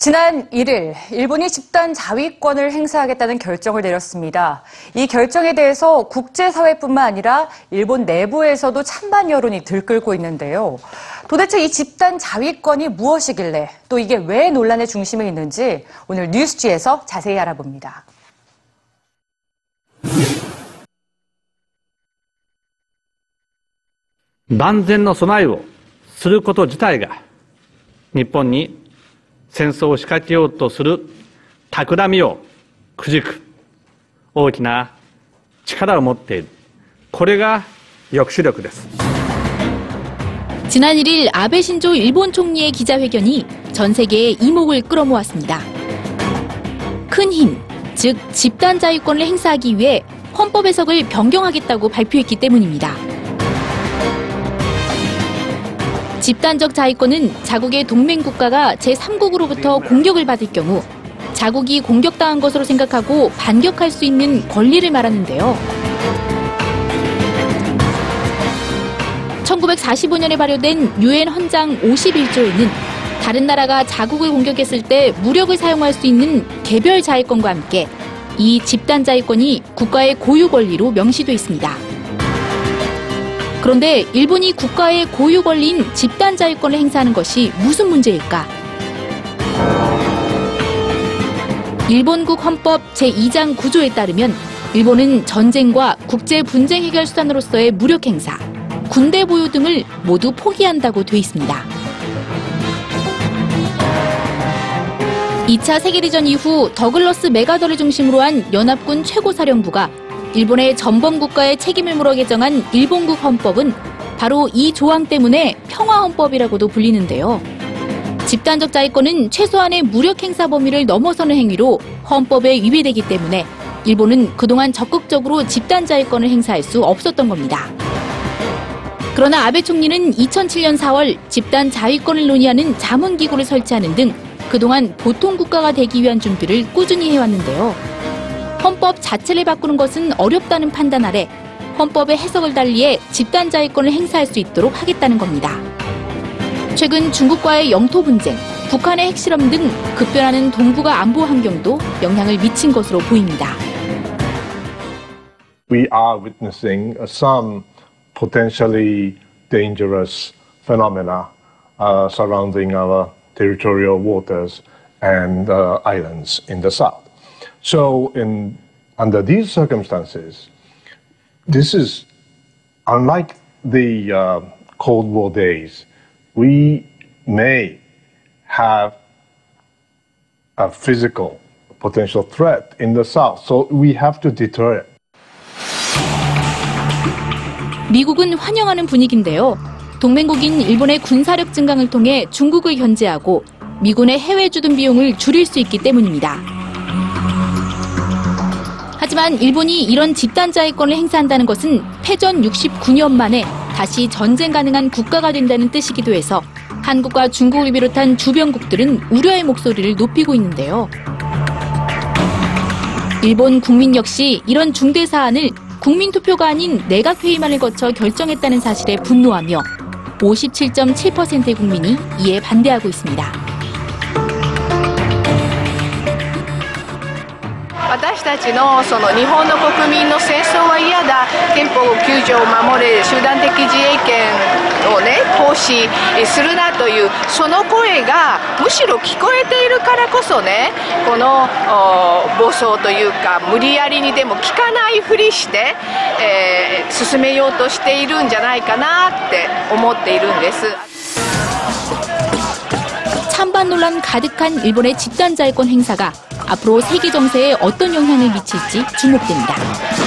지난 1일 일본이 집단 자위권을 행사하겠다는 결정을 내렸습니다. 이 결정에 대해서 국제사회뿐만 아니라 일본 내부에서도 찬반 여론이 들끓고 있는데요. 도대체 이 집단 자위권이 무엇이길래 또 이게 왜 논란의 중심에 있는지 오늘 뉴스지에서 자세히 알아봅니다.万全の備えをすること自体が、日本に 戦争を仕掛けようとする企みをくじく大きな力を持っている。これが抑止力です。 지난 1일 아베 신조 일본 총리의 기자회견이 전 세계의 이목을 끌어모았습니다. 큰 힘, 즉 집단 자유권을 행사하기 위해 헌법 해석을 변경하겠다고 발표했기 때문입니다. 집단적 자위권은 자국의 동맹 국가가 제3국으로부터 공격을 받을 경우 자국이 공격당한 것으로 생각하고 반격할 수 있는 권리를 말하는데요. 1945년에 발효된 유엔 헌장 51조에는 다른 나라가 자국을 공격했을 때 무력을 사용할 수 있는 개별 자위권과 함께 이 집단 자위권이 국가의 고유 권리로 명시돼 있습니다. 그런데 일본이 국가의 고유 권리인 집단 자위권을 행사하는 것이 무슨 문제일까? 일본국 헌법 제2장 9조에 따르면 일본은 전쟁과 국제 분쟁 해결 수단으로서의 무력 행사, 군대 보유 등을 모두 포기한다고 돼 있습니다. 2차 세계대전 이후 더글러스 메가더를 중심으로 한 연합군 최고사령부가 일본의 전범 국가의 책임을 물어 개정한 일본국 헌법은 바로 이 조항 때문에 평화 헌법이라고도 불리는데요. 집단적 자위권은 최소한의 무력 행사 범위를 넘어서는 행위로 헌법에 위배되기 때문에 일본은 그동안 적극적으로 집단 자위권을 행사할 수 없었던 겁니다. 그러나 아베 총리는 2007년 4월 집단 자위권을 논의하는 자문기구를 설치하는 등 그동안 보통 국가가 되기 위한 준비를 꾸준히 해왔는데요. 헌법 자체를 바꾸는 것은 어렵다는 판단 아래 헌법의 해석을 달리해 집단 자위권을 행사할 수 있도록 하겠다는 겁니다. 최근 중국과의 영토 분쟁, 북한의 핵실험 등 급변하는 동북아 안보 환경도 영향을 미친 것으로 보입니다. we are witnessing uh, some potentially dangerous phenomena uh, surrounding our territorial waters and uh, islands in the south. So, in, under these circumstances, this is unlike the uh, Cold War days. We may have a physical potential threat in the south, so we have to deter it. 미국은 환영하는 분위기인데요. 동맹국인 일본의 군사력 증강을 통해 중국을 견제하고 미군의 해외 주둔 비용을 줄일 수 있기 때문입니다. 하지만 일본이 이런 집단 자위권을 행사한다는 것은 패전 69년 만에 다시 전쟁 가능한 국가가 된다는 뜻이기도 해서 한국과 중국을 비롯한 주변국들은 우려의 목소리를 높이고 있는데요. 일본 국민 역시 이런 중대 사안을 국민투표가 아닌 내각회의만을 거쳐 결정했다는 사실에 분노하며 57.7%의 국민이 이에 반대하고 있습니다. 私たちのその日本の国民の戦争は嫌だ憲法9条を守れ集団的自衛権をね行使するなというその声がむしろ聞こえているからこそねこのお暴走というか無理やりにでも聞かないふりして、えー進めようとしているんじゃないかなって思っているんです。 찬반 논란 가득한 일본의 집단 자위권 행사가 앞으로 세계 정세에 어떤 영향을 미칠지 주목됩니다.